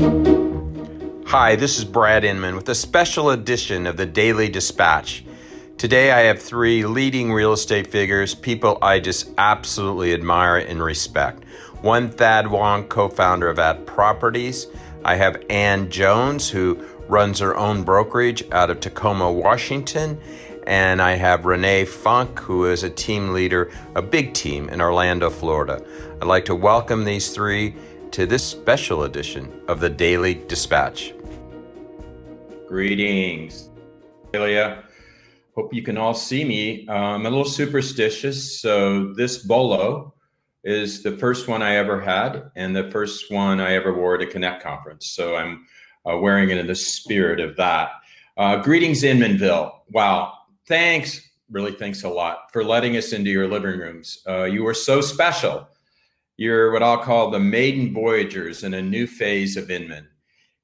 Hi, this is Brad Inman with a special edition of the Daily Dispatch. Today I have three leading real estate figures, people I just absolutely admire and respect. One, Thad Wong, co founder of At Properties. I have Ann Jones, who runs her own brokerage out of Tacoma, Washington. And I have Renee Funk, who is a team leader, a big team in Orlando, Florida. I'd like to welcome these three to this special edition of the Daily Dispatch. Greetings, Australia. Hope you can all see me. Uh, I'm a little superstitious, so this bolo is the first one I ever had and the first one I ever wore at a Connect conference. So I'm uh, wearing it in the spirit of that. Uh, greetings, Inmanville. Wow. Thanks, really thanks a lot for letting us into your living rooms. Uh, you are so special. You're what I'll call the maiden voyagers in a new phase of Inman.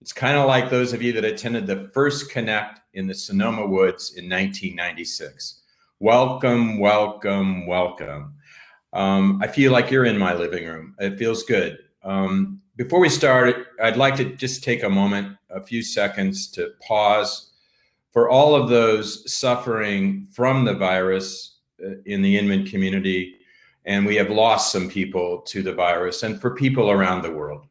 It's kind of like those of you that attended the first Connect in the Sonoma Woods in 1996. Welcome, welcome, welcome. Um, I feel like you're in my living room. It feels good. Um, before we start, I'd like to just take a moment, a few seconds to pause for all of those suffering from the virus uh, in the Inman community. And we have lost some people to the virus and for people around the world.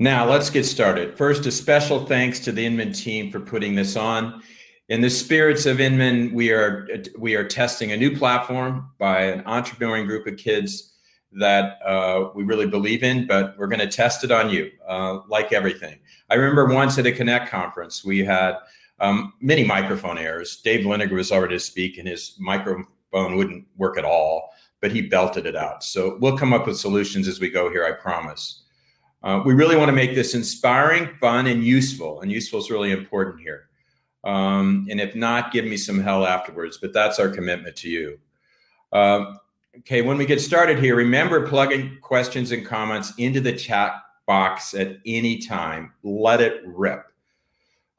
Now, let's get started. First, a special thanks to the Inman team for putting this on. In the spirits of Inman, we are we are testing a new platform by an entrepreneurial group of kids that uh, we really believe in, but we're going to test it on you, uh, like everything. I remember once at a Connect conference, we had um, many microphone errors. Dave Liniger was already to speak, and his microphone wouldn't work at all, but he belted it out. So we'll come up with solutions as we go here, I promise. Uh, we really want to make this inspiring, fun, and useful. And useful is really important here. Um, and if not, give me some hell afterwards. But that's our commitment to you. Uh, okay, when we get started here, remember plugging questions and comments into the chat box at any time. Let it rip.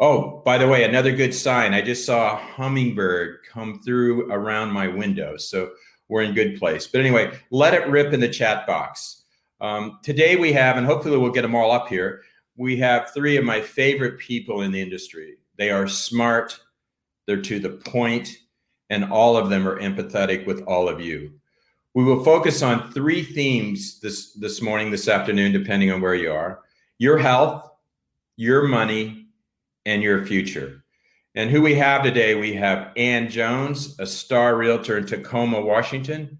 Oh, by the way, another good sign. I just saw a hummingbird come through around my window. So we're in good place. But anyway, let it rip in the chat box. Um, today we have, and hopefully we'll get them all up here, we have three of my favorite people in the industry. They are smart, they're to the point, and all of them are empathetic with all of you. We will focus on three themes this, this morning, this afternoon, depending on where you are your health, your money, and your future. And who we have today, we have Ann Jones, a star realtor in Tacoma, Washington.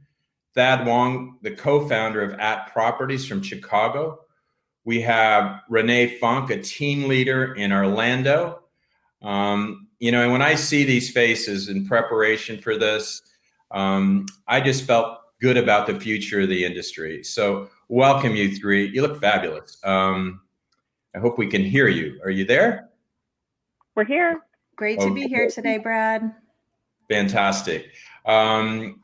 Thad Wong, the co-founder of At Properties from Chicago. We have Renee Funk, a team leader in Orlando. Um, you know, and when I see these faces in preparation for this, um, I just felt good about the future of the industry. So, welcome you three. You look fabulous. Um, I hope we can hear you. Are you there? We're here. Great to okay. be here today, Brad. Fantastic. Um,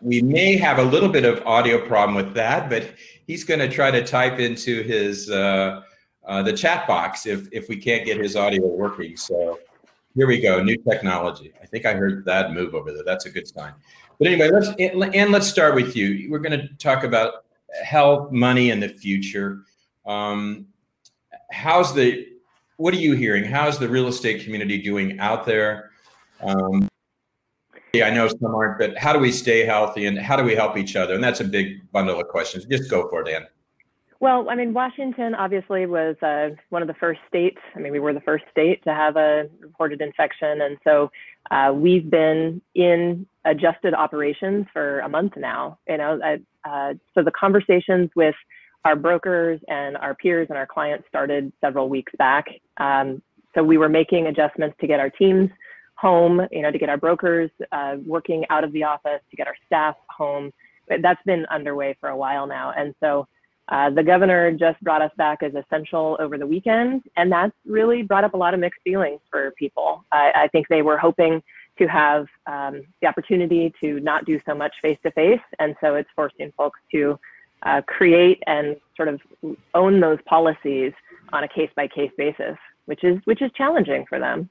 we may have a little bit of audio problem with Thad, but he's going to try to type into his uh, uh, the chat box if if we can't get his audio working. So here we go, new technology. I think I heard that move over there. That's a good sign. But anyway, let's and let's start with you. We're going to talk about health, money, and the future. Um, how's the what are you hearing? How's the real estate community doing out there? Um, yeah, I know some aren't, but how do we stay healthy and how do we help each other? And that's a big bundle of questions. Just go for it, Dan. Well, I mean, Washington obviously was uh, one of the first states. I mean, we were the first state to have a reported infection. And so uh, we've been in adjusted operations for a month now. You know, uh, so the conversations with our brokers and our peers and our clients started several weeks back. Um, so we were making adjustments to get our teams home, you know, to get our brokers uh, working out of the office, to get our staff home. That's been underway for a while now. And so uh, the governor just brought us back as essential over the weekend, and that's really brought up a lot of mixed feelings for people. I, I think they were hoping to have um, the opportunity to not do so much face to face, and so it's forcing folks to uh, create and sort of own those policies on a case by case basis, which is which is challenging for them.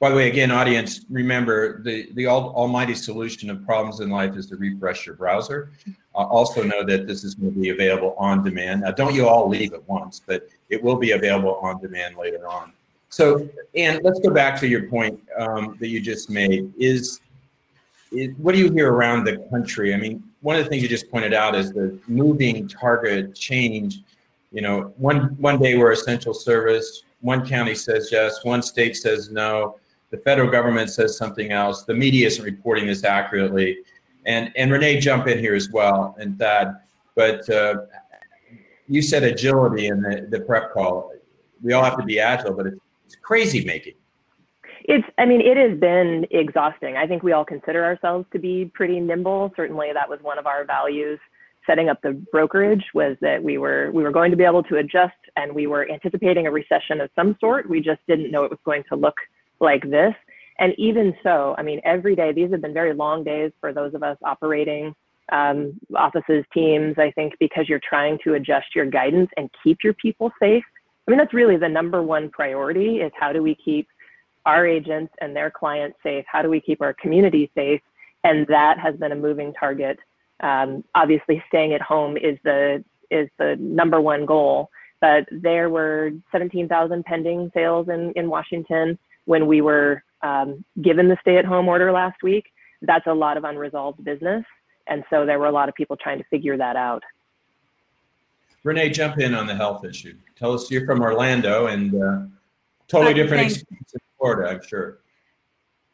by the way, again, audience, remember the, the almighty solution of problems in life is to refresh your browser. Uh, also know that this is going to be available on demand. Now, don't you all leave at once, but it will be available on demand later on. So, and let's go back to your point um, that you just made. Is, is what do you hear around the country? I mean, one of the things you just pointed out is the moving target change. You know, one one day we're essential service, one county says yes, one state says no the federal government says something else. The media isn't reporting this accurately. And, and Renee, jump in here as well, and Thad. But uh, you said agility in the, the prep call. We all have to be agile, but it's crazy making. It's, I mean, it has been exhausting. I think we all consider ourselves to be pretty nimble. Certainly, that was one of our values. Setting up the brokerage was that we were we were going to be able to adjust, and we were anticipating a recession of some sort. We just didn't know it was going to look like this. And even so, I mean, every day, these have been very long days for those of us operating um, offices, teams, I think, because you're trying to adjust your guidance and keep your people safe. I mean, that's really the number one priority is how do we keep our agents and their clients safe? How do we keep our community safe? And that has been a moving target. Um, obviously, staying at home is the is the number one goal. But there were 17,000 pending sales in, in Washington when we were um, given the stay at home order last week, that's a lot of unresolved business. And so there were a lot of people trying to figure that out. Renee, jump in on the health issue. Tell us you're from Orlando and uh, totally different experience in Florida, I'm sure.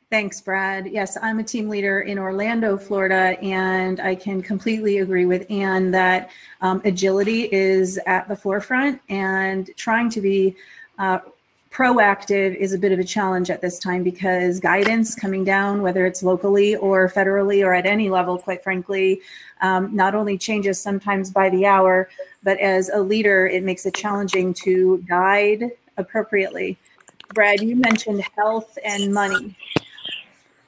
Thanks, Brad. Yes, I'm a team leader in Orlando, Florida, and I can completely agree with Anne that um, agility is at the forefront and trying to be uh, proactive is a bit of a challenge at this time because guidance coming down, whether it's locally or federally or at any level, quite frankly, um, not only changes sometimes by the hour, but as a leader, it makes it challenging to guide appropriately. Brad, you mentioned health and money.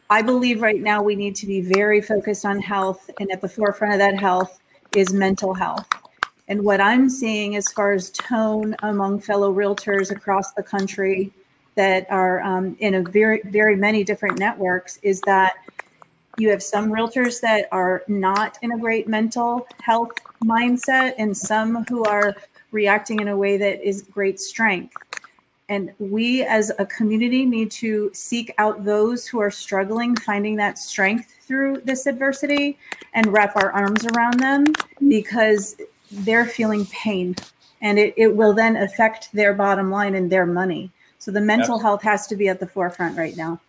I believe right now we need to be very focused on health, and at the forefront of that health is mental health. And what I'm seeing as far as tone among fellow realtors across the country that are um, in a very, very many different networks is that you have some realtors that are not in a great mental health mindset and some who are reacting in a way that is great strength. And we as a community need to seek out those who are struggling, finding that strength through this adversity and wrap our arms around them because they're feeling pain and it, it will then affect their bottom line and their money. So the mental yep. health has to be at the forefront right now.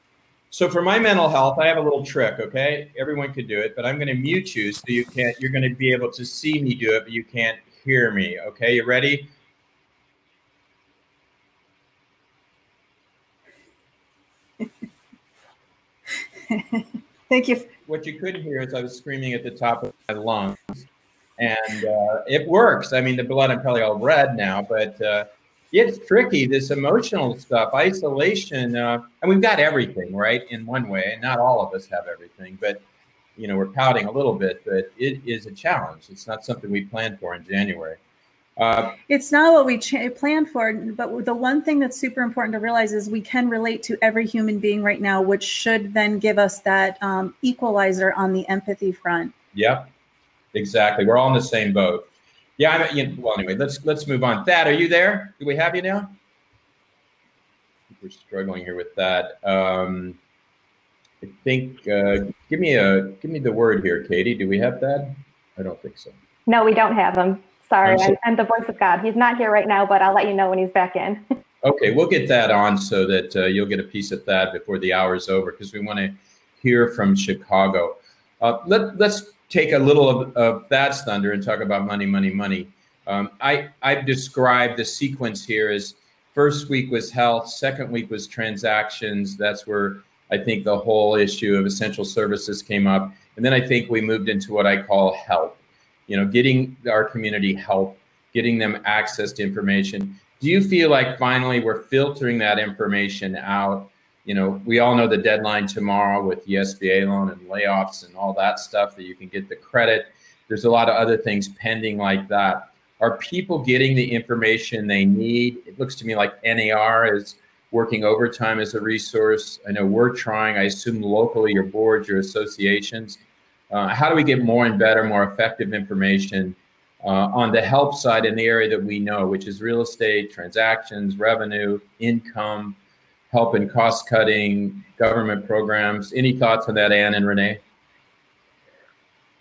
So for my mental health, I have a little trick, okay? Everyone could do it, but I'm going to mute you so you can't you're going to be able to see me do it, but you can't hear me, okay? You ready? Thank you. What you couldn't hear is I was screaming at the top of my lungs and uh, it works. I mean, the blood I'm probably all red now, but uh, it's tricky. This emotional stuff, isolation, uh, and we've got everything right in one way, and not all of us have everything, but you know we're pouting a little bit. But it is a challenge. It's not something we planned for in January. Uh, it's not what we ch- planned for, but the one thing Thad's super important to realize is we can relate to every human being right now, which should then give us Thad um, equalizer on the empathy front. Yep, exactly. We're all in the same boat. Yeah. I'm, you know, well, anyway, let's let's move on. Thad, are you there? Do we have you now? We're struggling here with that. Um, I think. Uh, give me a give me the word here, Katie. Do we have that? I don't think so. No, we don't have him. Sorry, I'm, I'm, the voice of God. He's not here right now, but I'll let you know when he's back in. okay, we'll get that on so that uh, you'll get a piece of that before the hour is over because we want to hear from Chicago. Uh, let, let's take a little of, of that thunder and talk about money, money, money. Um, I, I've described the sequence here as first week was health, second week was transactions. That's where I think the whole issue of essential services came up. And then I think we moved into what I call help, you know, getting our community help, getting them access to information. Do you feel like finally we're filtering that information out you know, we all know the deadline tomorrow with the SBA loan and layoffs and all that stuff that you can get the credit. There's a lot of other things pending like that. Are people getting the information they need? It looks to me like NAR is working overtime as a resource. I know we're trying. I assume locally, your boards, your associations. Uh, how do we get more and better, more effective information uh, on the help side in the area that we know, which is real estate, transactions, revenue, income, help in cost cutting, government programs? Any thoughts on that, Anne and Renee?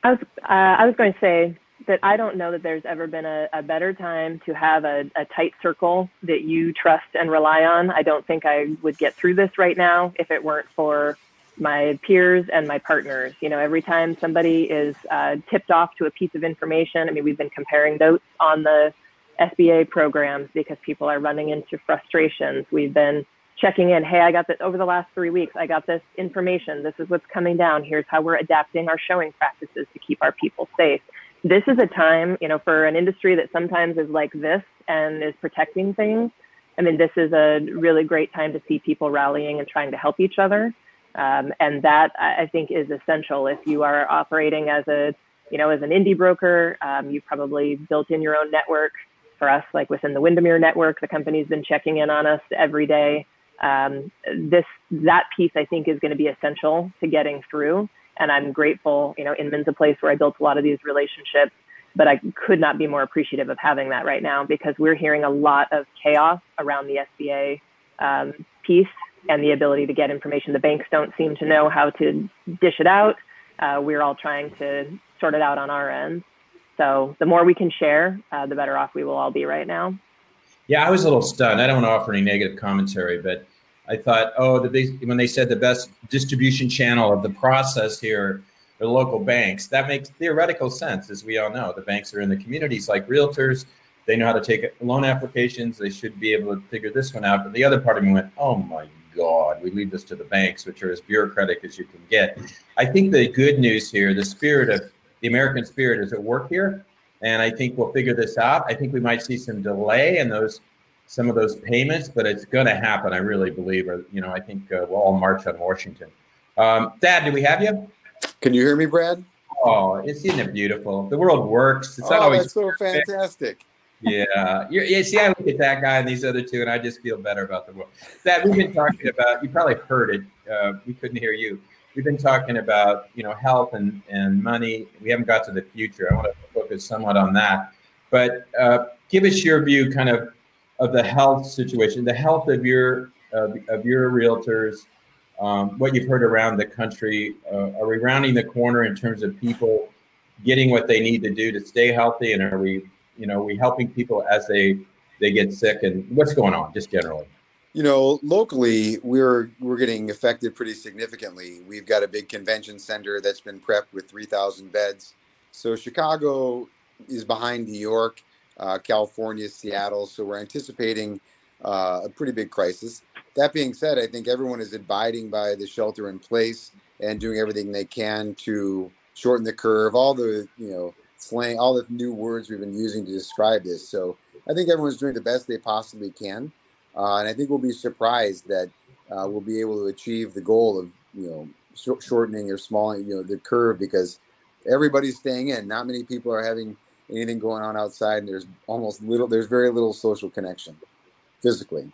I was uh, I was going to say that I don't know that there's ever been a, a better time to have a, a, tight circle that you trust and rely on. I don't think I would get through this right now if it weren't for my peers and my partners. You know, every time somebody is uh, tipped off to a piece of information, I mean, we've been comparing notes on the SBA programs because people are running into frustrations. We've been checking in. Hey, I got this over the last three weeks. I got this information. This is what's coming down. Here's how we're adapting our showing practices to keep our people safe. This is a time, you know, for an industry that sometimes is like this and is protecting things. I mean, this is a really great time to see people rallying and trying to help each other. Um, and that I think is essential if you are operating as a, you know, as an indie broker. Um, you've probably built in your own network. For us, like within the Windermere network, the company's been checking in on us every day um, this that piece I think is going to be essential to getting through. And I'm grateful, you know, Inman's a place where I built a lot of these relationships, but I could not be more appreciative of having that right now because we're hearing a lot of chaos around the SBA um, piece and the ability to get information. The banks don't seem to know how to dish it out. Uh, we're all trying to sort it out on our end. So the more we can share, uh, the better off we will all be right now. Yeah, I was a little stunned. I don't want to offer any negative commentary, but I thought, oh, the big, when they said the best distribution channel of the process here are local banks, that makes theoretical sense, as we all know. The banks are in the communities like realtors. They know how to take loan applications. They should be able to figure this one out. But the other part of me went, oh my God, we leave this to the banks, which are as bureaucratic as you can get. I think the good news here, the spirit of the American spirit is at work here. And I think we'll figure this out. I think we might see some delay in those some of those payments, but it's going to happen. I really believe. Or you know, I think uh, we'll all march on Washington. Um, Thad, do we have you? Can you hear me, Brad? Oh, isn't it beautiful? The world works. It's oh, not always that's so fantastic. Yeah, you you see, I look at that guy and these other two, and I just feel better about the world. That we've been talking about. You probably heard it. Uh, we couldn't hear you. We've been talking about you know health and and money. We haven't got to the future. I want to focus somewhat on that, but uh, give us your view, kind of of the health situation, the health of your uh, of your realtors, um, what you've heard around the country. Uh, are we rounding the corner in terms of people getting what they need to do to stay healthy, and are we, you know, we helping people as they they get sick, and what's going on, just generally? You know, locally, we're we're getting affected pretty significantly. We've got a big convention center that's been prepped with 3,000 beds. So Chicago is behind New York uh, California, Seattle. So we're anticipating uh, a pretty big crisis. That being said, I think everyone is abiding by the shelter in place and doing everything they can to shorten the curve. All the you know slang, all the new words we've been using to describe this. So I think everyone's doing the best they possibly can, uh, and I think we'll be surprised that uh, we'll be able to achieve the goal of you know sh- shortening or smalling you know the curve because everybody's staying in. Not many people are having anything going on outside and there's almost little there's very little social connection physically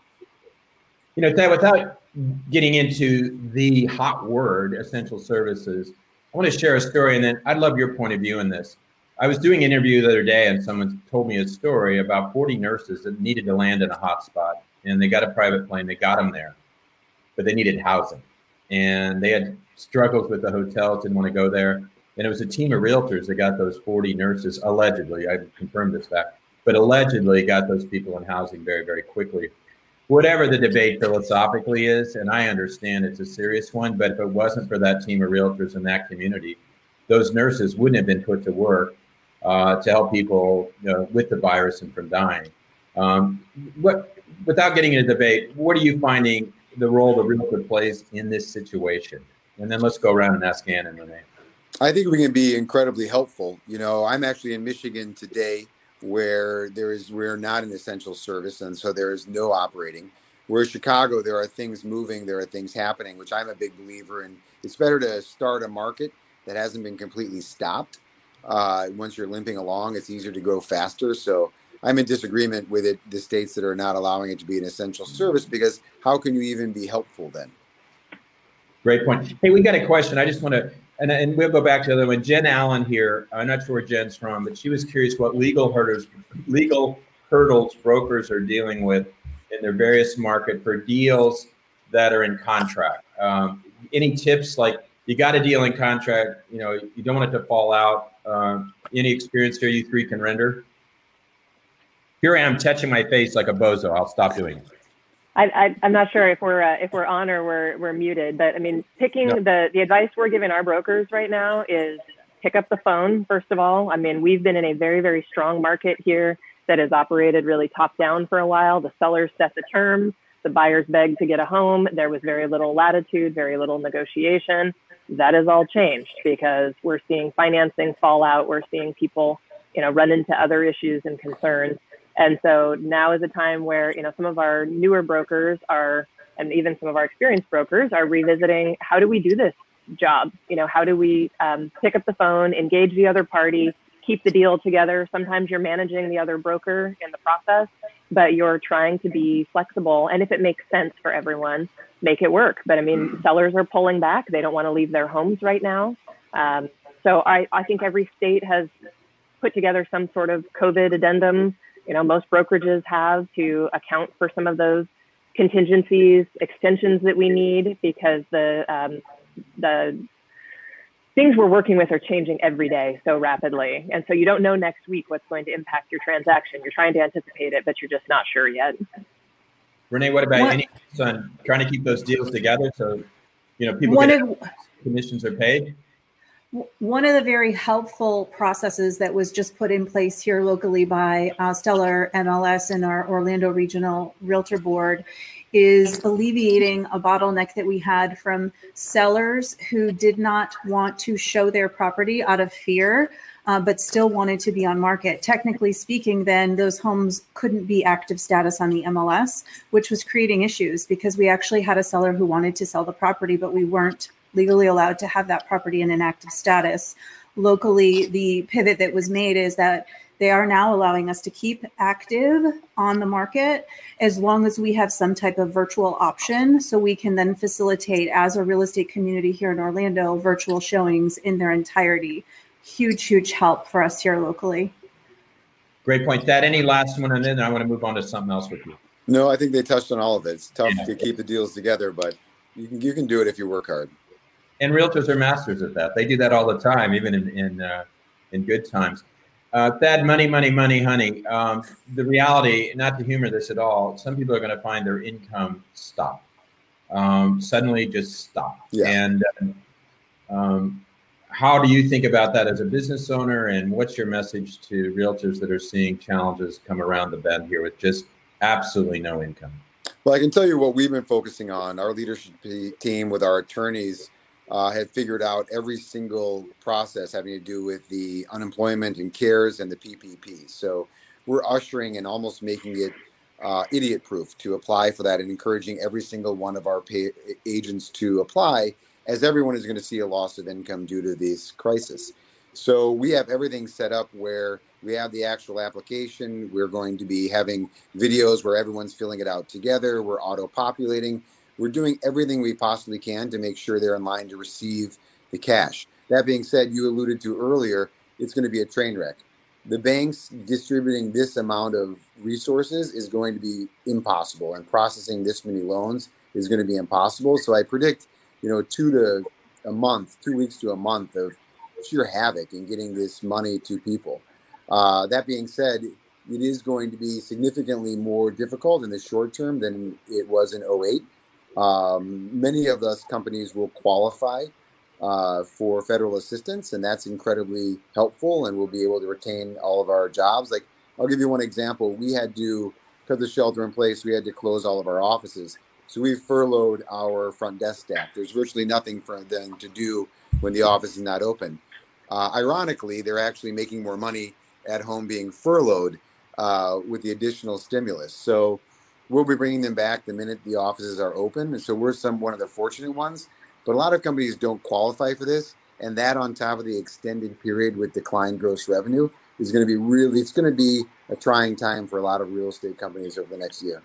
you know without getting into the hot word essential services i want to share a story and then i'd love your point of view in this i was doing an interview the other day and someone told me a story about 40 nurses that needed to land in a hot spot and they got a private plane they got them there but they needed housing and they had struggles with the hotels didn't want to go there and it was a team of realtors that got those 40 nurses, allegedly, I confirmed this fact, but allegedly got those people in housing very, very quickly. Whatever the debate philosophically is, and I understand it's a serious one, but if it wasn't for that team of realtors in that community, those nurses wouldn't have been put to work uh, to help people you know, with the virus and from dying. Um, what, without getting into debate, what are you finding the role the realtor plays in this situation? And then let's go around and ask Ann and Renee. I think we can be incredibly helpful. You know, I'm actually in Michigan today where there is we're not an essential service and so there is no operating. Where Chicago, there are things moving, there are things happening, which I'm a big believer in. It's better to start a market that hasn't been completely stopped. Uh, once you're limping along, it's easier to go faster. So I'm in disagreement with it. The states that are not allowing it to be an essential service, because how can you even be helpful then? Great point. Hey, we got a question. I just want to, and, and we'll go back to the other one. Jen Allen here. I'm not sure where Jen's from, but she was curious what legal hurdles, legal hurdles brokers are dealing with in their various market for deals that are in contract. Um, any tips like you got a deal in contract, you know, you don't want it to fall out. Uh, any experience here you three can render? Here I am touching my face like a bozo. I'll stop doing it. I, am not sure if we're uh, if we're on or we're we're muted, but I mean, picking no. the the advice we're giving our brokers right now is pick up the phone first of all. I mean, we've been in a very very strong market here that has operated really top down for a while. The sellers set the terms, the buyers begged to get a home. There was very little latitude, very little negotiation. That has all changed because we're seeing financing fall out. We're seeing people, you know, run into other issues and concerns. And so now is a time where, you know, some of our newer brokers are, and even some of our experienced brokers are revisiting how do we do this job? You know, how do we um, pick up the phone, engage the other party, keep the deal together? Sometimes you're managing the other broker in the process, but you're trying to be flexible. And if it makes sense for everyone, make it work. But I mean, sellers are pulling back. They don't want to leave their homes right now. Um, so I, I think every state has put together some sort of COVID addendum you know, most brokerages have to account for some of those contingencies, extensions that we need because the um, the things we're working with are changing every day so rapidly. And so you don't know next week what's going to impact your transaction. You're trying to anticipate it, but you're just not sure yet. Renee, what about what? any on trying to keep those deals together so you know people One get of, commissions are paid? One of the very helpful processes that was just put in place here locally by uh, Stellar MLS and our Orlando Regional Realtor Board is alleviating a bottleneck that we had from sellers who did not want to show their property out of fear, uh, but still wanted to be on market. Technically speaking, then those homes couldn't be active status on the MLS, which was creating issues because we actually had a seller who wanted to sell the property, but we weren't legally allowed to have that property in an active status. Locally, the pivot that was made is that they are now allowing us to keep active on the market as long as we have some type of virtual option. So we can then facilitate, as a real estate community here in Orlando, virtual showings in their entirety. Huge, huge help for us here locally. Great point. Thad any last one, and then I want to move on to something else with you. No, I think they touched on all of it. It's tough yeah. to keep the deals together, but you can you can do it if you work hard and realtors are masters at that. They do that all the time, even in in uh, in good times. Uh, Thad, money, money, money, honey. Um, the reality, not to humor this at all, some people are going to find their income stop. Um, suddenly, just stop. Yeah. And um, how do you think about that as a business owner? And what's your message to realtors that are seeing challenges come around the bend here with just absolutely no income? Well, I can tell you what we've been focusing on. Our leadership team with our attorneys uh, had figured out every single process having to do with the unemployment and cares and the PPP. So we're ushering and almost making it uh, idiot proof to apply for that and encouraging every single one of our pay- agents to apply, as everyone is going to see a loss of income due to this crisis. So we have everything set up where we have the actual application. We're going to be having videos where everyone's filling it out together. We're auto populating we're doing everything we possibly can to make sure they're in line to receive the cash. That being said, you alluded to earlier, it's going to be a train wreck. The banks distributing this amount of resources is going to be impossible, and processing this many loans is going to be impossible. So I predict, you know, two to a month, two weeks to a month of sheer havoc in getting this money to people. Uh, that being said, it is going to be significantly more difficult in the short term than it was in 08 um, many of those companies will qualify uh, for federal assistance, and that's incredibly helpful, and we'll be able to retain all of our jobs. Like, I'll give you one example. We had to, because the shelter in place, we had to close all of our offices. So we furloughed our front desk staff. There's virtually nothing for them to do when the office is not open. Uh, ironically, they're actually making more money at home being furloughed uh, with the additional stimulus. So we'll be bringing them back the minute the offices are open. And so we're some one of the fortunate ones. But a lot of companies don't qualify for this, and that on top of the extended period with declined gross revenue is going to be really it's going to be a trying time for a lot of real estate companies over the next year.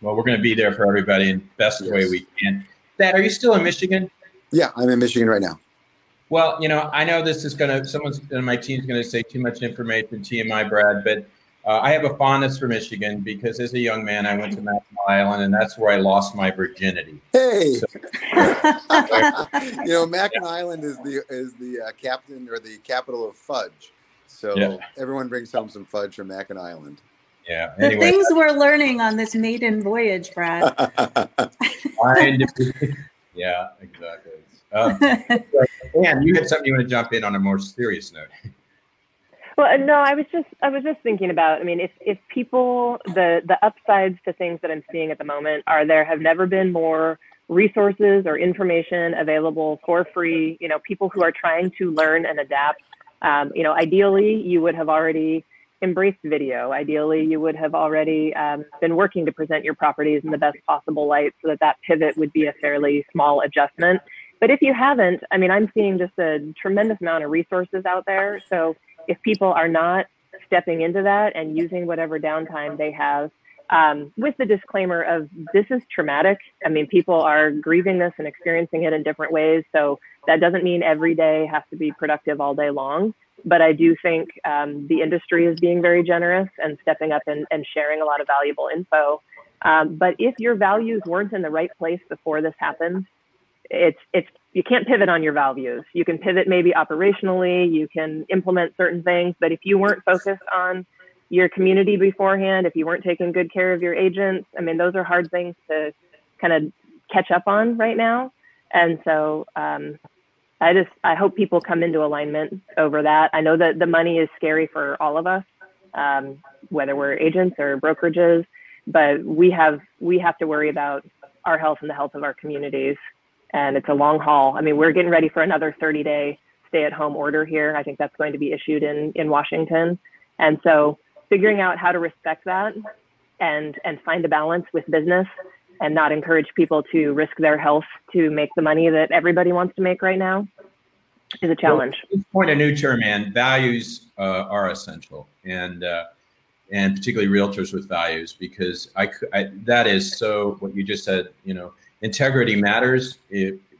Well, we're going to be there for everybody in best yes. way we can. Thad, are you still in Michigan? Yeah, I'm in Michigan right now. Well, you know, I know this is going to, someone's in my team's going to say too much information, TMI, Brad, but uh, I have a fondness for Michigan because as a young man, I went to Mackinac Island and that's where I lost my virginity. Hey, so, you know, Mackinac Island is the, is the uh, captain or the capital of fudge. So yeah. everyone brings home some fudge from Mackinac Island. Yeah. Anyway, the things we're learning on this maiden voyage, Brad. yeah, exactly. Um, and you had something you want to jump in on a more serious note. Well, no, I was just I was just thinking about. I mean, if if people the the upsides to things that I'm seeing at the moment are there have never been more resources or information available for free. You know, people who are trying to learn and adapt. Um, you know, ideally, you would have already embraced video. Ideally, you would have already um, been working to present your properties in the best possible light so that that pivot would be a fairly small adjustment. But if you haven't, I mean, I'm seeing just a tremendous amount of resources out there. So if people are not stepping into that and using whatever downtime they have, um, with the disclaimer of this is traumatic. I mean, people are grieving this and experiencing it in different ways. So that doesn't mean every day has to be productive all day long. But I do think um, the industry is being very generous and stepping up and, and sharing a lot of valuable info. Um, but if your values weren't in the right place before this happened, it's it's you can't pivot on your values. You can pivot maybe operationally, you can implement certain things, but if you weren't focused on your community beforehand, if you weren't taking good care of your agents, I mean, those are hard things to kind of catch up on right now. And so um, I just I hope people come into alignment over that. I know that the money is scary for all of us, um, whether we're agents or brokerages, but we have we have to worry about our health and the health of our communities and it's a long haul. I mean, we're getting ready for another 30 day stay at home order here. I think that's going to be issued in, in Washington. And so figuring out how to respect that and, and find a balance with business and not encourage people to risk their health to make the money that everybody wants to make right now is a challenge. Well, point a new term, man. Values uh, are essential, and uh, and particularly realtors with values, because I, I that is so what you just said. You know, integrity matters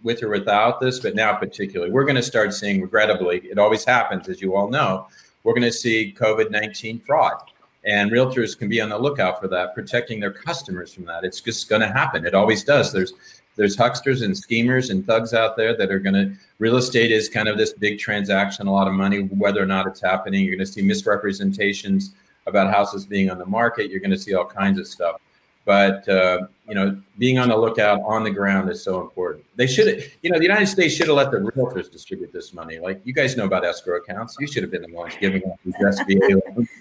with or without this, but now particularly, we're going to start seeing, regrettably, it always happens, as you all know, we're going to see COVID 19 fraud. And realtors can be on the lookout for that, protecting their customers from that. It's just going to happen. It always does. There's there's hucksters and schemers and thugs out there that are going to real estate is kind of this big transaction a lot of money whether or not it's happening you're going to see misrepresentations about houses being on the market you're going to see all kinds of stuff but uh, you know, being on the lookout on the ground is so important. They should, you know, the United States should have let the realtors distribute this money. Like you guys know about escrow accounts. You should have been the ones giving out these SBA loans.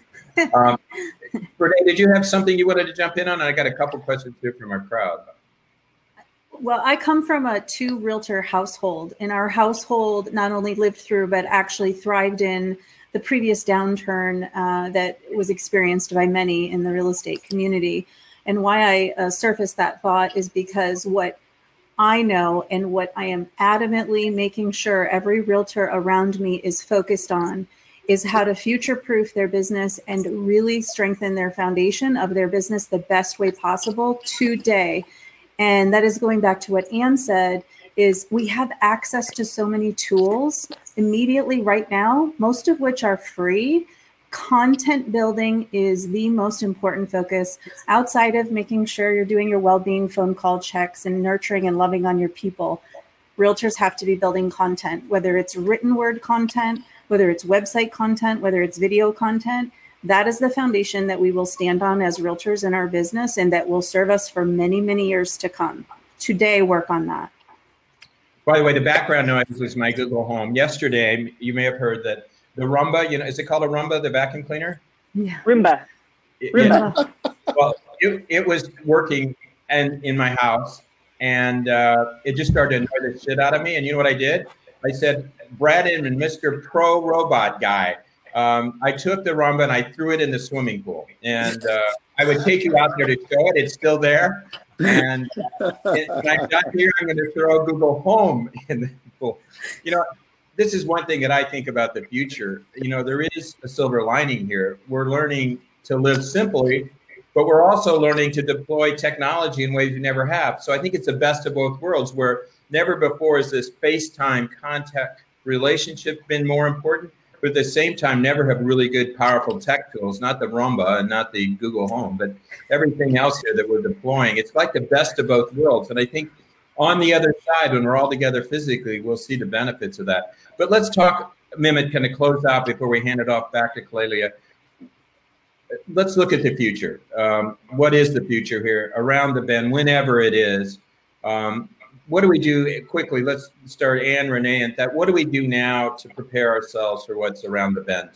Um, Renee, did you have something you wanted to jump in on? I got a couple questions here from our crowd. Well, I come from a two realtor household, and our household not only lived through, but actually thrived in the previous downturn uh, that was experienced by many in the real estate community. And why I uh, surfaced that thought is because what I know and what I am adamantly making sure every realtor around me is focused on is how to future proof their business and really strengthen their foundation of their business the best way possible today. And that is going back to what Anne said is we have access to so many tools immediately right now, most of which are free content building is the most important focus outside of making sure you're doing your well-being phone call checks and nurturing and loving on your people. Realtors have to be building content whether it's written word content whether it's website content whether it's video content. That is the foundation that we will stand on as realtors in our business and that will serve us for many many years to come. Today work on that. By the way the background noise was my google home. Yesterday you may have heard that the Roomba, you know, is it called a Roomba, the vacuum cleaner? Yeah. Roomba. Roomba. well, it, it was working and in my house, and uh, it just started to annoy the shit out of me. And you know what I did? I said, Brad Inman, Mr. Pro Robot Guy. Um, I took the Roomba and I threw it in the swimming pool. And uh, I would take you out there to show it. It's still there. And when I got here, I'm going to throw Google Home in the pool. You know, this is one thing that I think about the future. You know, there is a silver lining here. We're learning to live simply, but we're also learning to deploy technology in ways we never have. So I think it's the best of both worlds where never before has this FaceTime contact relationship been more important, but at the same time, never have really good, powerful tech tools, not the Roomba and not the Google Home, but everything else here that we're deploying. It's like the best of both worlds. And I think on the other side, when we're all together physically, we'll see the benefits of that. But let's talk, Mehmet, kind of close out before we hand it off back to Clelia. Let's look at the future. Um, what is the future here around the bend, whenever it is? Um, what do we do quickly? Let's start Anne, Renee, and Thad. What do we do now to prepare ourselves for what's around the bend?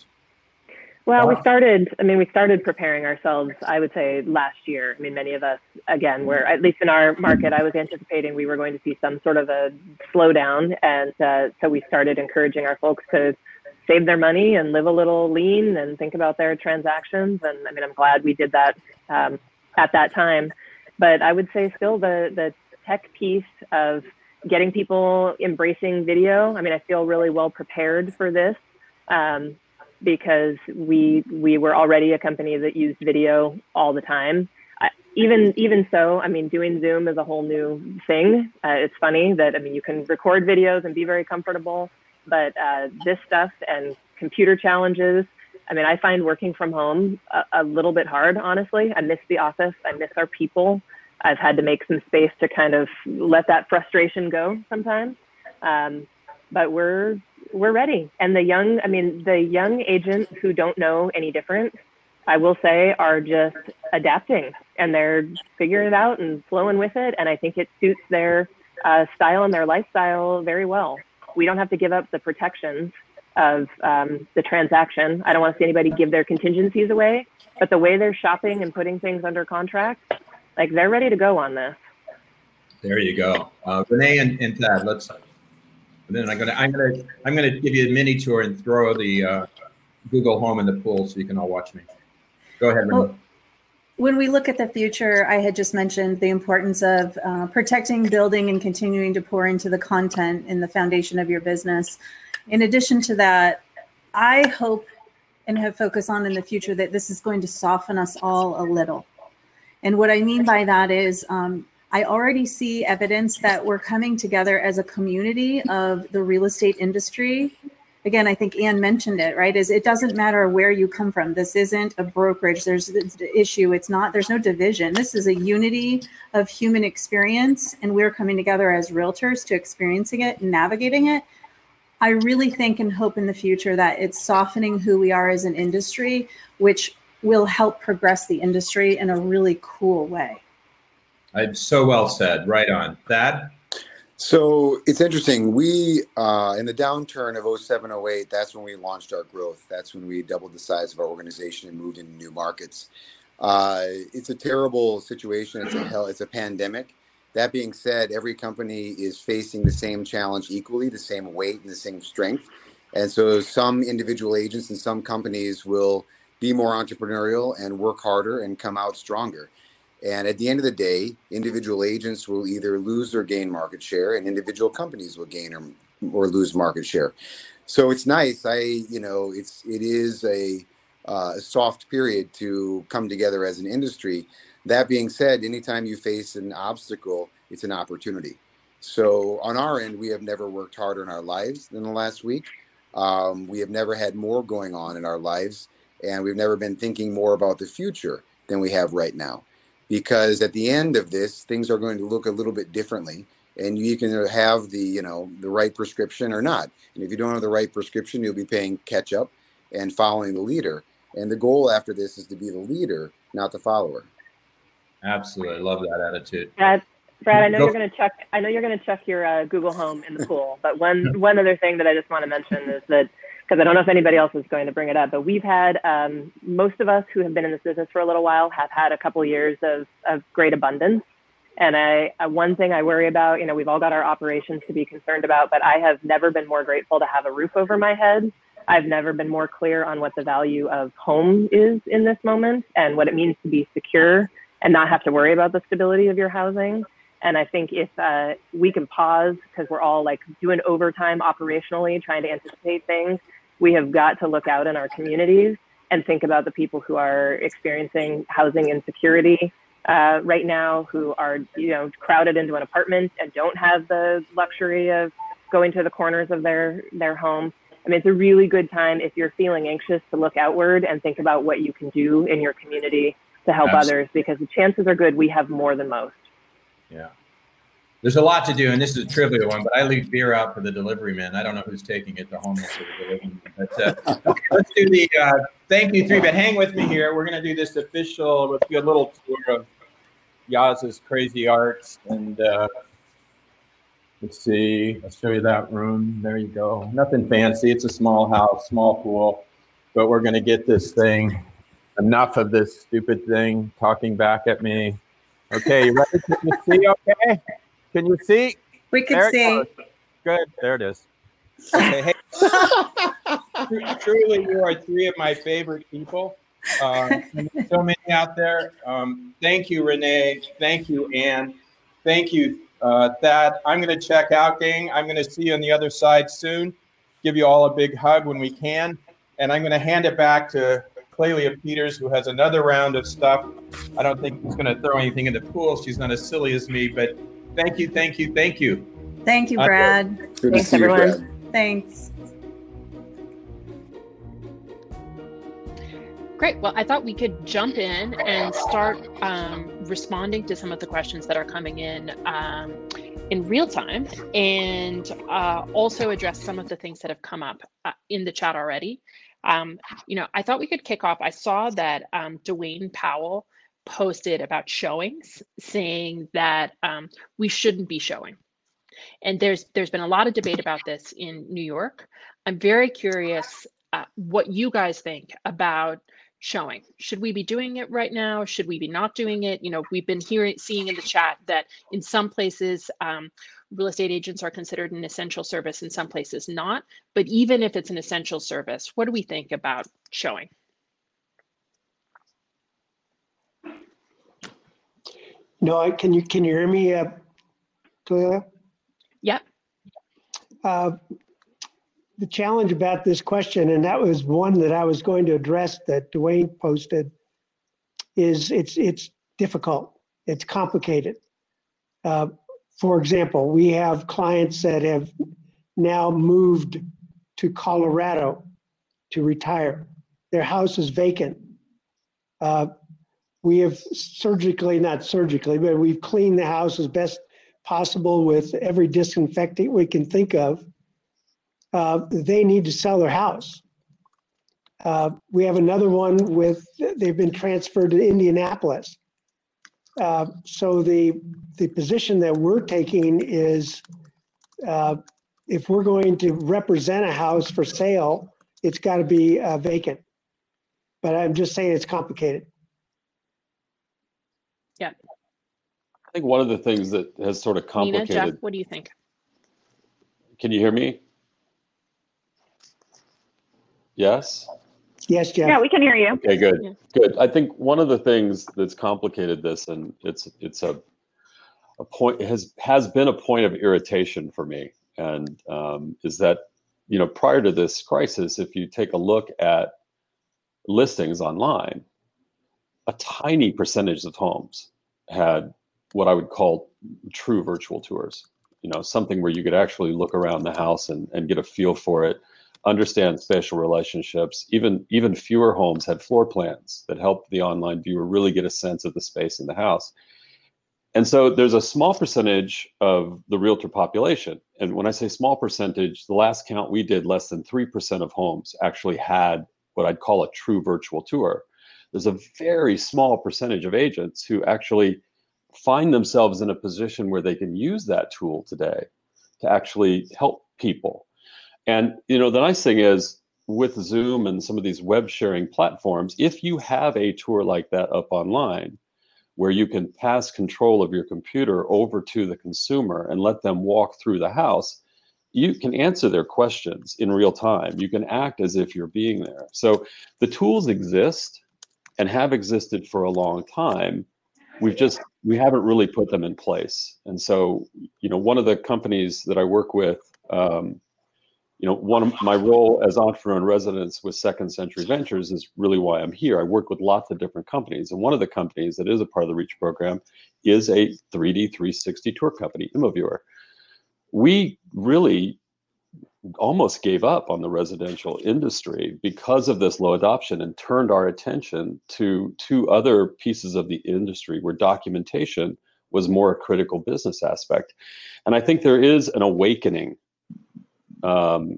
Well, we started, I mean, we started preparing ourselves, I would say, last year. I mean, many of us, again, were, at least in our market, I was anticipating we were going to see some sort of a slowdown. And uh, so we started encouraging our folks to save their money and live a little lean and think about their transactions. And I mean, I'm glad we did that um, at that time. But I would say still the, the tech piece of getting people embracing video. I mean, I feel really well prepared for this. Um, because we we were already a company that used video all the time. even even so, I mean, doing Zoom is a whole new thing. Uh, it's funny that I mean, you can record videos and be very comfortable, but uh, this stuff and computer challenges. I mean, I find working from home a, a little bit hard, honestly. I miss the office. I miss our people. I've had to make some space to kind of let that frustration go sometimes. Um, but we're we're ready. And the young, I mean, the young agents who don't know any different, I will say, are just adapting and they're figuring it out and flowing with it. And I think it suits their uh, style and their lifestyle very well. We don't have to give up the protections of um, the transaction. I don't want to see anybody give their contingencies away, but the way they're shopping and putting things under contract, like they're ready to go on this. There you go. Uh, Renee and, and Thad, let's and then I'm gonna I'm gonna I'm gonna give you a mini tour and throw the uh, Google Home in the pool so you can all watch me. Go ahead. Well, when we look at the future, I had just mentioned the importance of uh, protecting, building, and continuing to pour into the content in the foundation of your business. In addition to that, I hope and have focused on in the future that this is going to soften us all a little. And what I mean by that is um, I already see evidence that we're coming together as a community of the real estate industry. Again, I think Anne mentioned it, right? Is it doesn't matter where you come from. This isn't a brokerage. There's the issue. It's not, there's no division. This is a unity of human experience, and we're coming together as realtors to experiencing it and navigating it. I really think and hope in the future that it's softening who we are as an industry, which will help progress the industry in a really cool way. I, so well said. Right on. Thad? So it's interesting. We, uh, in the downturn of 07, 08, that's when we launched our growth. That's when we doubled the size of our organization and moved into new markets. Uh, it's a terrible situation. It's a hell. It's a pandemic. That being said, every company is facing the same challenge equally, the same weight and the same strength. And so some individual agents and some companies will be more entrepreneurial and work harder and come out stronger. And at the end of the day, individual agents will either lose or gain market share, and individual companies will gain or, or lose market share. So it's nice. I, you know, it's it is a, uh, soft period to come together as an industry. That being said, anytime you face an obstacle, it's an opportunity. So on our end, we have never worked harder in our lives than the last week. Um, we have never had more going on in our lives, and we've never been thinking more about the future than we have right now because at the end of this things are going to look a little bit differently and you can have the you know the right prescription or not. And if you don't have the right prescription you'll be paying catch up and following the leader. And the goal after this is to be the leader not the follower. Absolutely. Love that attitude. Brad brad i know Go. you're going to check i know you're going to check your uh, google home in the pool but one one other thing that i just want to mention is that because I don't know if anybody else is going to bring it up, but we've had um, most of us who have been in this business for a little while have had a couple years of, of great abundance. And I, uh, one thing I worry about, you know, we've all got our operations to be concerned about, but I have never been more grateful to have a roof over my head. I've never been more clear on what the value of home is in this moment and what it means to be secure and not have to worry about the stability of your housing. And I think if uh, we can pause because we're all like doing overtime operationally, trying to anticipate things, we have got to look out in our communities and think about the people who are experiencing housing insecurity uh, right now, who are you know crowded into an apartment and don't have the luxury of going to the corners of their their home. I mean, it's a really good time if you're feeling anxious to look outward and think about what you can do in your community to help Absolutely. others because the chances are good we have more than most. Yeah. There's a lot to do, and this is a trivial one, but I leave beer out for the delivery man. I don't know who's taking it, the homeless or the delivery man. But uh, okay, let's do the uh, thank you three, but hang with me here. We're going to do this official, let's do a little tour of Yaz's crazy arts. And uh, let's see, I'll show you that room. There you go. Nothing fancy. It's a small house, small pool, but we're going to get this thing. Enough of this stupid thing talking back at me. Okay, you ready? to see okay? Can you see? We can see. Good. There it is. Okay. Hey, truly, you are three of my favorite people. Uh, so many out there. Um, thank you, Renee. Thank you, Anne. Thank you, uh, Thad. I'm going to check out, gang. I'm going to see you on the other side soon. Give you all a big hug when we can. And I'm going to hand it back to Clelia Peters, who has another round of stuff. I don't think she's going to throw anything in the pool. She's not as silly as me, but thank you, thank you, thank you. Thank you, Brad. Good Thanks, everyone. You, Brad. Thanks. Great. Well, I thought we could jump in and start um, responding to some of the questions that are coming in um, in real time and uh, also address some of the things that have come up uh, in the chat already. Um, you know, I thought we could kick off. I saw that um, Dwayne Powell posted about showings, saying that um, we shouldn't be showing. And there's there's been a lot of debate about this in New York. I'm very curious uh, what you guys think about showing. Should we be doing it right now? Should we be not doing it? You know, we've been hearing, seeing in the chat that in some places, um, real estate agents are considered an essential service, in some places not. But even if it's an essential service, what do we think about showing? No, I, can you can you hear me, uh, Clelia? Yeah. Uh, the challenge about this question, and that was one that I was going to address that Dwayne posted, is it's it's difficult. It's complicated. Uh, for example, we have clients that have now moved to Colorado to retire. Their house is vacant. Uh, we have surgically, not surgically, but we've cleaned the house as best possible with every disinfectant we can think of uh, they need to sell their house. Uh, we have another one with they've been transferred to Indianapolis. Uh, so the the position that we're taking is uh, if we're going to represent a house for sale, it's got to be uh, vacant. But I'm just saying it's complicated. Yeah. I think one of the things that has sort of complicated. Nina, Jeff, what do you think? Can you hear me? Yes? Yes, Jeff. Yeah, we can hear you. Okay, good. Yeah. Good. I think one of the things that's complicated this and it's it's a a point has has been a point of irritation for me and um, is that you know prior to this crisis if you take a look at listings online a tiny percentage of homes had what i would call true virtual tours you know something where you could actually look around the house and, and get a feel for it understand spatial relationships. Even even fewer homes had floor plans that helped the online viewer really get a sense of the space in the house. And so there's a small percentage of the realtor population. And when I say small percentage, the last count we did, less than 3% of homes actually had what I'd call a true virtual tour. There's a very small percentage of agents who actually find themselves in a position where they can use that tool today to actually help people and you know, the nice thing is with Zoom and some of these web sharing platforms, if you have a tour like that up online, where you can pass control of your computer over to the consumer and let them walk through the house, you can answer their questions in real time. You can act as if you're being there. So the tools exist and have existed for a long time. we've just we haven't really put them in place. And so, you know, one of the companies that I work with, um, you know, one of my role as entrepreneur in residence with Second Century Ventures is really why I'm here. I work with lots of different companies, and one of the companies that is a part of the Reach program is a 3D 360 tour company, Imoviewer. We really almost gave up on the residential industry because of this low adoption and turned our attention to two other pieces of the industry where documentation was more a critical business aspect. And I think there is an awakening. Um,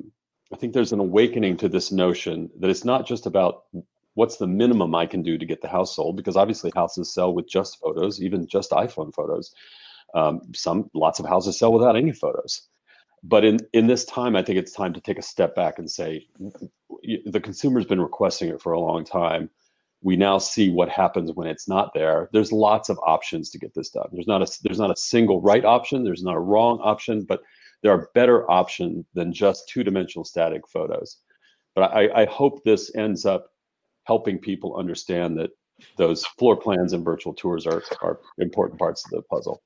I think there's an awakening to this notion that it's not just about what's the minimum I can do to get the house sold, because obviously houses sell with just photos, even just iPhone photos. Um, some lots of houses sell without any photos but in in this time i think it's time to take a step back and say the consumer's been requesting it for a long time. We now see what happens when it's not there. There's lots of options to get this done. There's not a there's not a single right option. There's not a wrong option but there are better options than just two-dimensional static photos. But i i hope this ends up helping people understand that those floor plans and virtual tours are are important parts of the puzzle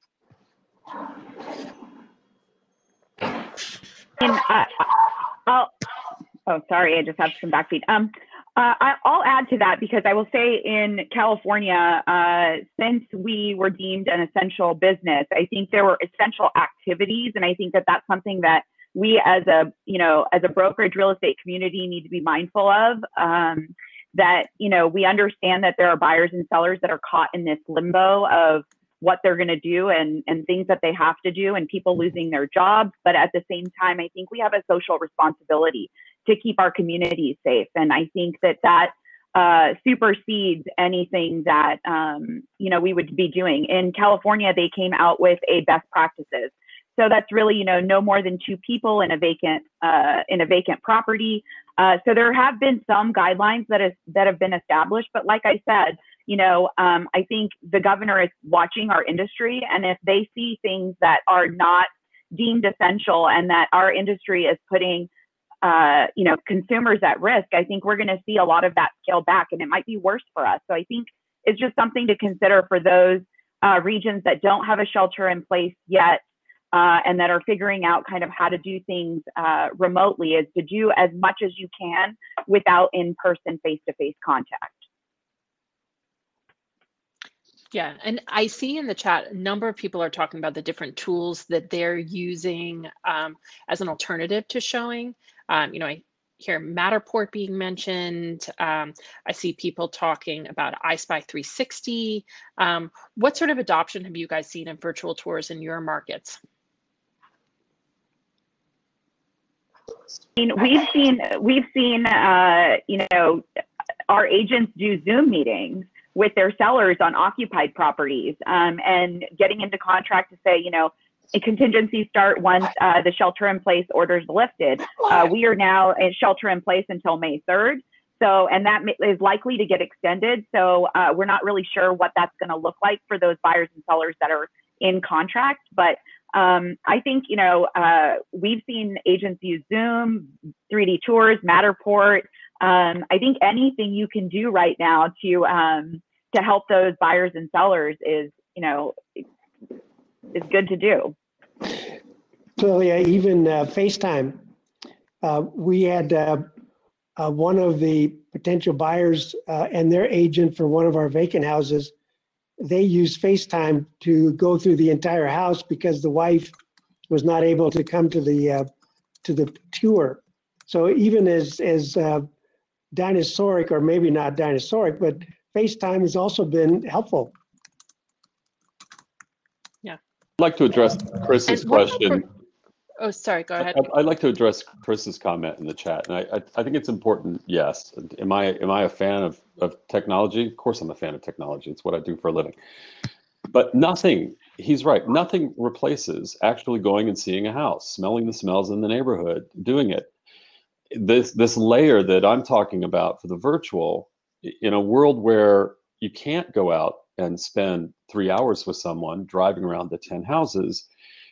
And I'll, oh, sorry, I just have some backfeed. Um, uh, I'll add to that because I will say in California, uh, since we were deemed an essential business, I think there were essential activities, and I think that that's something that we as a you know as a brokerage real estate community need to be mindful of. Um, that you know we understand that there are buyers and sellers that are caught in this limbo of what they're going to do and, and things that they have to do and people losing their jobs. But at the same time, I think we have a social responsibility to keep our communities safe. And I think that that uh, supersedes anything that, um, you know, we would be doing. In California, they came out with a best practices. So that's really, you know, no more than two people in a vacant uh, in a vacant property. Uh, so there have been some guidelines that is that have been established, but like I said, you know, um, I think the governor is watching our industry, and if they see things that are not deemed essential and that our industry is putting, uh, you know, consumers at risk, I think we're going to see a lot of that scale back, and it might be worse for us. So I think it's just something to consider for those uh, regions that don't have a shelter in place yet. Uh, and that are figuring out kind of how to do things uh, remotely is to do as much as you can without in-person face-to-face contact. Yeah, and I see in the chat a number of people are talking about the different tools that they're using um, as an alternative to showing. Um, you know, I hear Matterport being mentioned. Um, I see people talking about iSpy 360. Um, what sort of adoption have you guys seen in virtual tours in your markets? I mean, we've seen we've seen uh, you know our agents do Zoom meetings with their sellers on occupied properties um, and getting into contract to say, you know, a contingency start once uh, the shelter in place orders lifted. Uh, we are now in shelter in place until May 3rd. So, and that is likely to get extended. So, uh, we're not really sure what that's going to look like for those buyers and sellers that are in contract. But um, I think, you know, uh, we've seen agents use Zoom, 3D tours, Matterport. Um, I think anything you can do right now to um, to help those buyers and sellers is, you know, is good to do. Clearly, even uh, FaceTime. Uh, we had uh, uh, one of the potential buyers uh, and their agent for one of our vacant houses. They used FaceTime to go through the entire house because the wife was not able to come to the uh, to the tour. So even as as dinosauric, or maybe not dinosauric, but FaceTime has also been helpful. Yeah. I'd like to address Chris's question. Oh, sorry, go ahead. I'd like to address Chris's comment in the chat. And I, I, I, think it's important, yes. Am I am I a fan of, of technology? Of course I'm a fan of technology. It's what I do for a living. But nothing, he's right, nothing replaces actually going and seeing a house, smelling the smells in the neighborhood, doing it. This this layer that I'm talking about for the virtual in a world where you can't go out and spend three hours with someone driving around the 10 houses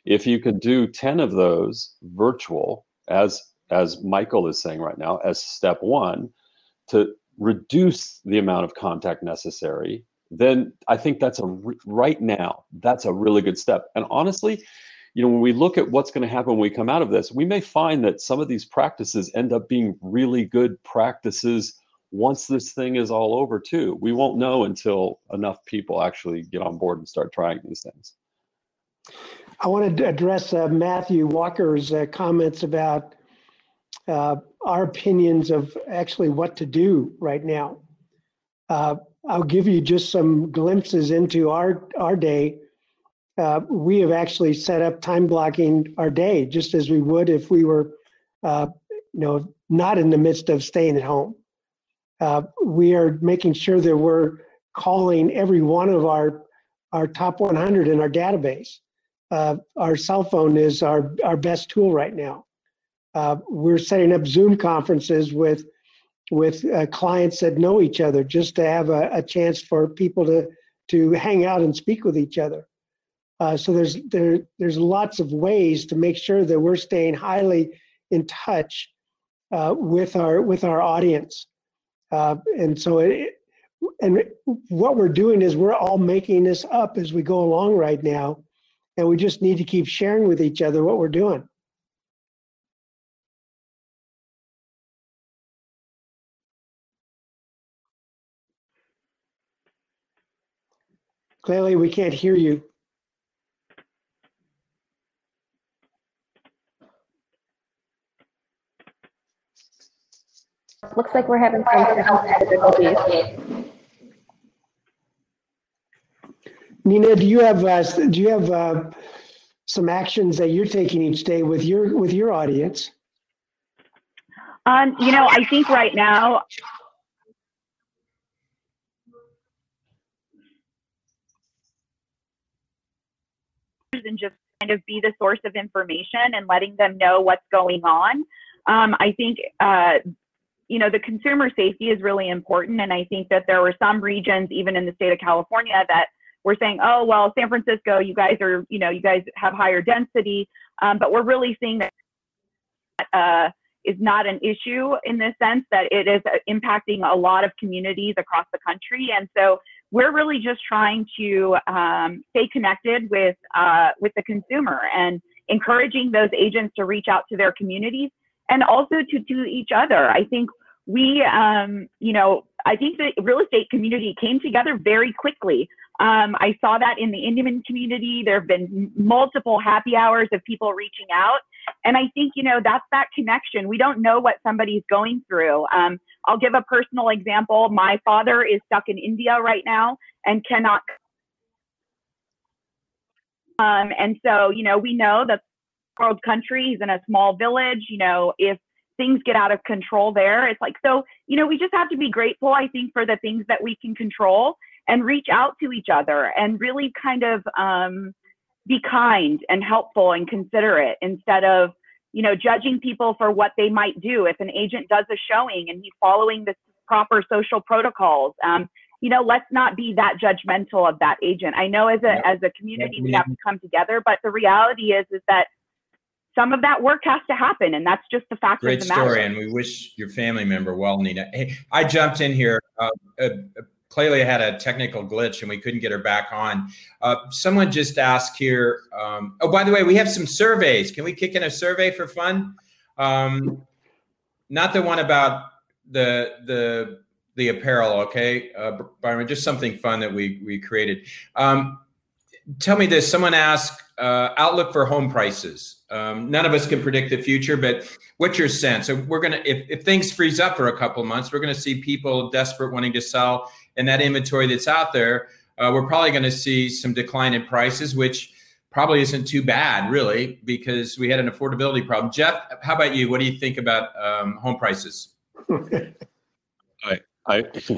if you could do 10 of those virtual as as michael is saying right now as step one to reduce the amount of contact necessary then I think that's a right now that's a really good step. And honestly, you know, when we look at what's going to happen when we come out of this, we may find that some of these practices end up being really good practices once this thing is all over too. We won't know until enough people actually get on board and start trying these things. I want to address uh, Matthew Walker's uh, comments about uh, our opinions of actually what to do right now. Uh, I'll give you just some glimpses into our our day. Uh, we have actually set up time blocking our day just as we would if we were, uh, you know, not in the midst of staying at home. Uh, we are making sure that we're calling every one of our our top 100 in our database. Uh, our cell phone is our our best tool right now. Uh, we're setting up Zoom conferences with with uh, clients that know each other just to have a, a, chance for people to to hang out and speak with each other. Uh, so there's there there's lots of ways to make sure that we're staying highly in touch uh, with our with our audience. Uh, and so it, and what we're doing is we're all making this up as we go along right now, and we just need to keep sharing with each other what we're doing. Clelia, we can't hear you. Looks like we're having some technical difficulties. Nina, do you have uh, do you have uh, some actions that you're taking each day with your with your audience? Um, you know, I think right now and just kind of be the source of information and letting them know what's going on. Um, I think, uh, you know, the consumer safety is really important. And I think that there were some regions, even in the state of California, that were saying, oh, well, San Francisco, you guys are, you know, you guys have higher density. Um, but we're really seeing that uh, is not an issue in this sense that it is impacting a lot of communities across the country. And so we're really just trying to um, stay connected with uh, with the consumer and encouraging those agents to reach out to their communities and also to to each other. I think we, um, you know, I think the real estate community came together very quickly. Um, I saw that in the Indian community. There have been multiple happy hours of people reaching out. And I think, you know, that's that connection. We don't know what somebody's going through. Um, I'll give a personal example. My father is stuck in India right now and cannot. Um, and so, you know, we know that world country, he's in a small village, you know, if things get out of control there, it's like, so, you know, we just have to be grateful, I think, for the things that we can control and reach out to each other and really kind of um, be kind and helpful and considerate instead of you know judging people for what they might do. If an agent does a showing and he's following the proper social protocols um, you know let's not be that judgmental of that agent. I know as a yeah. as a community we have to come together but the reality is is that some of that work has to happen and that's just the fact great of the matter. Great story and we wish your family member well nina hey i jumped in here uh, uh, Clelia, had a technical glitch and we couldn't get her back on. Uh, someone just asked here. Um, oh, by the way, we have some surveys. Can we kick in a survey for fun? Um, not the one about the the the apparel, okay, uh, Byron. Just something fun that we we created. Um, tell me this. Someone asked uh, outlook for home prices. Um, none of us can predict the future, but what's your sense? So we're gonna if, if things freeze up for a couple of months, we're gonna see people desperate wanting to sell and that inventory that's out there, uh, we're probably going to see some decline in prices, which probably isn't too bad, really, because we had an affordability problem. Jeff, how about you? What do you think about um, home prices? I, I,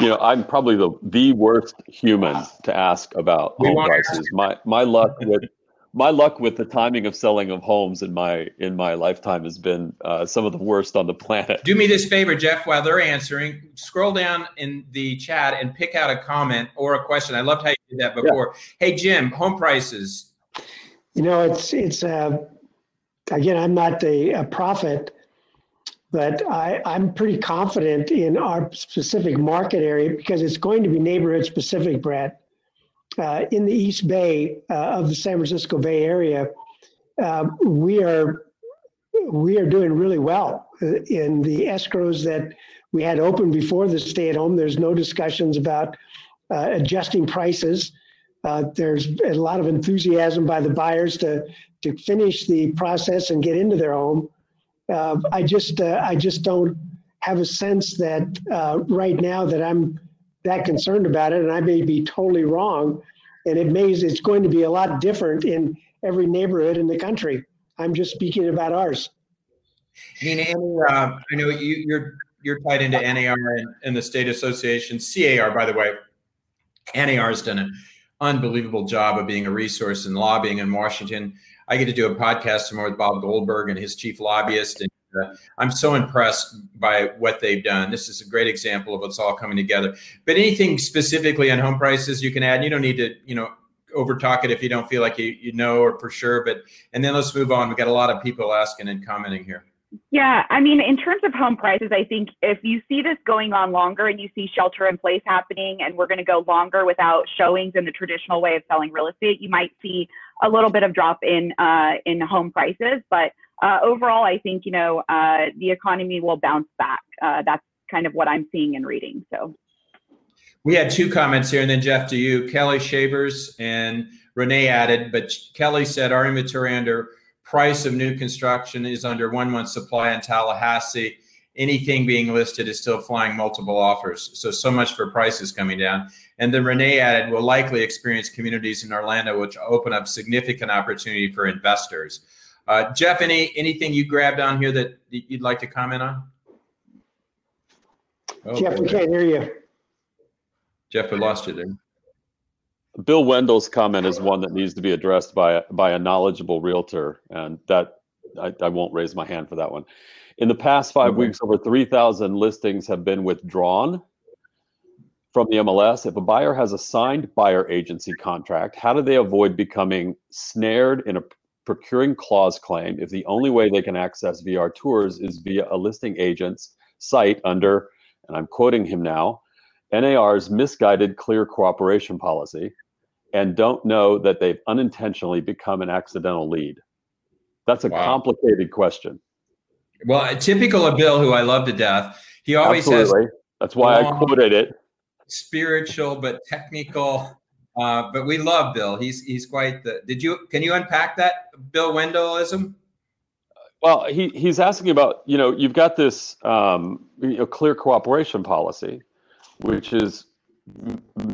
you know, I'm probably the the worst human to ask about home prices. My my luck with my luck with the timing of selling of homes in my in my lifetime has been uh, some of the worst on the planet. Do me this favor, Jeff, while they're answering, scroll down in the chat and pick out a comment or a question. I loved how you did that before. Yeah. Hey, Jim, home prices. You know, it's it's uh, again, I'm not a, a prophet, but I, I'm pretty confident in our specific market area because it's going to be neighborhood specific, Brad. Uh, in the East Bay uh, of the San Francisco Bay Area, uh, we are we are doing really well in the escrows that we had open before the stay at home. There's no discussions about uh, adjusting prices. Uh, there's a lot of enthusiasm by the buyers to to finish the process and get into their home. Uh, I just uh, I just don't have a sense that uh, right now that I'm that concerned about it, and I may be totally wrong. And it may it's going to be a lot different in every neighborhood in the country. I'm just speaking about ours. I know you, you're you're tied into NAR and, and, the state association, CAR, by the way. NAR has done an unbelievable job of being a resource in lobbying in Washington. I get to do a podcast tomorrow with Bob Goldberg and his chief lobbyist. And uh, I'm so impressed by what they've done. This is a great example of what's all coming together. But anything specifically on home prices you can add, you don't need to, you know, over talk it if you don't feel like you, you know or for sure. But and then let's move on. We've got a lot of people asking and commenting here. Yeah, I mean, in terms of home prices, I think if you see this going on longer and you see shelter in place happening and we're going to go longer without showings in the traditional way of selling real estate, you might see a little bit of drop in uh, in home prices. But uh, overall, I think you know uh, the economy will bounce back. Uh, that's kind of what I'm seeing and reading. So. We had two comments here, and then Jeff, to you, Kelly Shavers and Renee added, but Kelly said our inventory under price of new construction is under one month supply in Tallahassee. Anything being listed is still flying multiple offers. So, so much for prices coming down. And then Renee added, we'll likely experience communities in Orlando, which open up significant opportunity for investors. Uh, Jeff, any anything you grabbed on here that you'd like to comment on? Oh, Jeff, we can't hear you. Jeff, we lost you there. Bill Wendel's comment is one that needs to be addressed by a, by a knowledgeable realtor, and that I, I won't raise my hand for that one. In the past 5 mm-hmm. weeks, over 3,000 listings have been withdrawn from the MLS. If a buyer has a signed buyer agency contract, how do they avoid becoming snared in a procuring clause claim if the only way they can access VR tours is via a listing agent's site under, and I'm quoting him now, NAR's misguided clear cooperation policy? and don't know that they've unintentionally become an accidental lead? That's a wow. complicated question. Well, typical of Bill, who I love to death, he always Absolutely. has. That's why I quoted it. Spiritual but technical. Uh, but we love Bill. He's he's quite the. Did you can you unpack that Bill Wendellism? Well, he he's asking about you know you've got this um, you know, clear cooperation policy, which is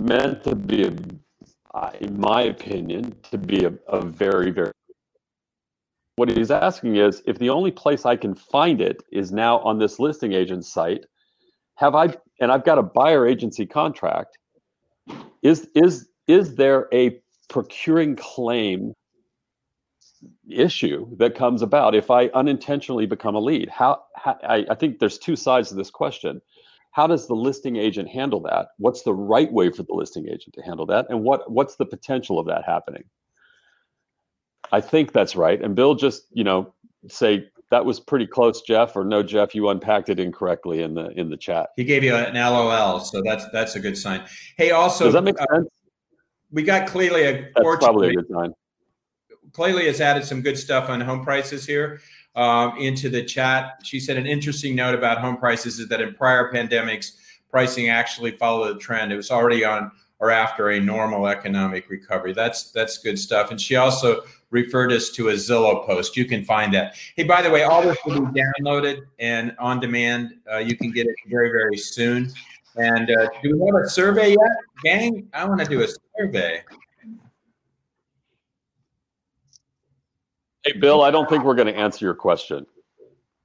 meant to be a in my opinion, to be a, a very, very. What he's asking is if the only place I can find it is now on this listing agent site, have I, and I've got a buyer agency contract, is, is, is there a procuring claim issue that comes about if I unintentionally become a lead? How, how I, I think there's two sides to this question how does the listing agent handle that? What's the right way for the listing agent to handle that? And what what's the potential of that happening? I think that's right. And bill just you know say that was pretty close jeff or no jeff you unpacked it incorrectly in the in the chat. He gave you an lol so that's that's a good sign. Hey also does that make sense? uh, we got clearly that's probably a good sign. Clearly has added some good stuff on home prices here um, into the chat. She said an interesting note about home prices is that in prior pandemics, pricing actually followed the trend. It was already on or after a normal economic recovery. That's that's good stuff. And she also referred us to a Zillow post. You can find that. Hey, by the way, all this will be downloaded and on demand. Uh, you can get it very very soon. And uh, do we have a survey yet, gang? I want to do a survey. Hey, Bill, I don't think we're going to answer your question.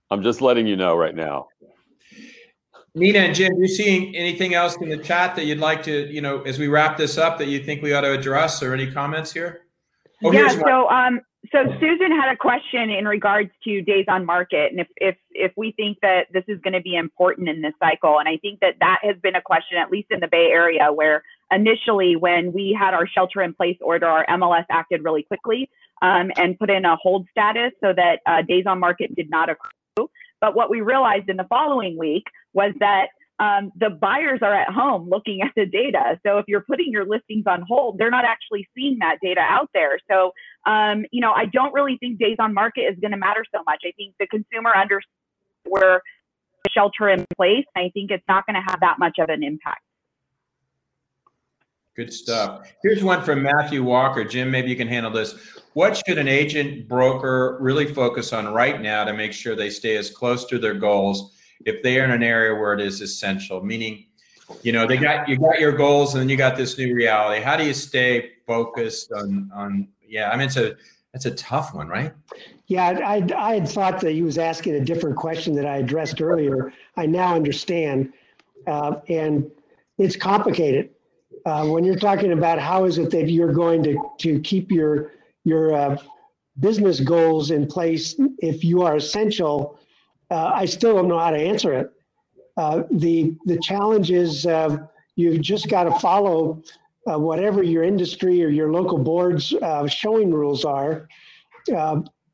I'm just letting you know right now. Nina and Jim, you seeing anything else in the chat that you'd like to, you know, as we wrap this up, that you think we ought to address, or any comments here? Oh, yeah. So, um, so Susan had a question in regards to days on market, and if if if we think that this is going to be important in this cycle, and I think that that has been a question, at least in the Bay Area, where initially when we had our shelter in place order, our MLS acted really quickly um, and put in a hold status so that uh, days on market did not accrue. But what we realized in the following week was that um, the buyers are at home looking at the data. So if you're putting your listings on hold, they're not actually seeing that data out there. So, um, you know, I don't really think days on market is going to matter so much. I think the consumer understands where shelter in place. I think it's not going to have that much of an impact. Good stuff. Here's one from Matthew Walker. Jim, maybe you can handle this. What should an agent broker really focus on right now to make sure they stay as close to their goals if they are in an area where it is essential? Meaning, you know, they got you got your goals and then you got this new reality. How do you stay focused on on yeah, I mean it's a it's a tough one, right? Yeah, I, I had thought that he was asking a different question that I addressed earlier. I now understand. Uh, and it's complicated. Uh, when you're talking about how is it that you're going to, to keep your, your uh, business goals in place if you are essential, uh, I still don't know how to answer it. Uh, the, the challenge is uh, you've just got to follow whatever your industry or your local board's showing rules are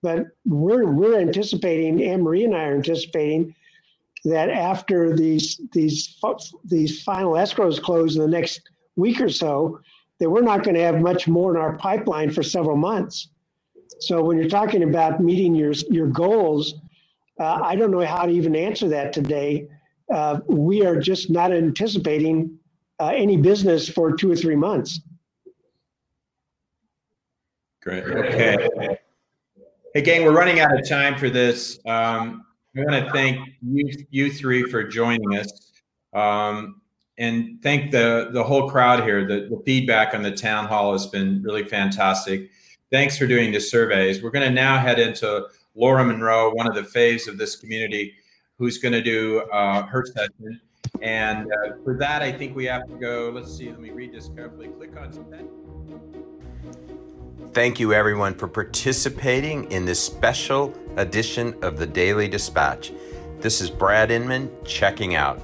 but we're we're anticipating, Anne Marie and I are anticipating that after these these these final escrows close in the next week or so, that we're not going to have much more in our pipeline for several months. So when you're talking about meeting your your goals, uh, I don't know how to even answer that today. Uh, we are just not anticipating uh, any business for two or three months. Great. Okay. Hey, gang, we're running out of time for this. Um, I want to thank you, you three for joining us, um, and thank the the whole crowd here. The, the feedback on the town hall has been really fantastic. Thanks for doing the surveys. We're going to now head into Laura Monroe, one of the faves of this community, who's going to do uh, her session. And uh, for that, I think we have to go. Let's see. Let me read this carefully. Click on some. Thank you, everyone, for participating in this special edition of the Daily Dispatch. This is Brad Inman checking out.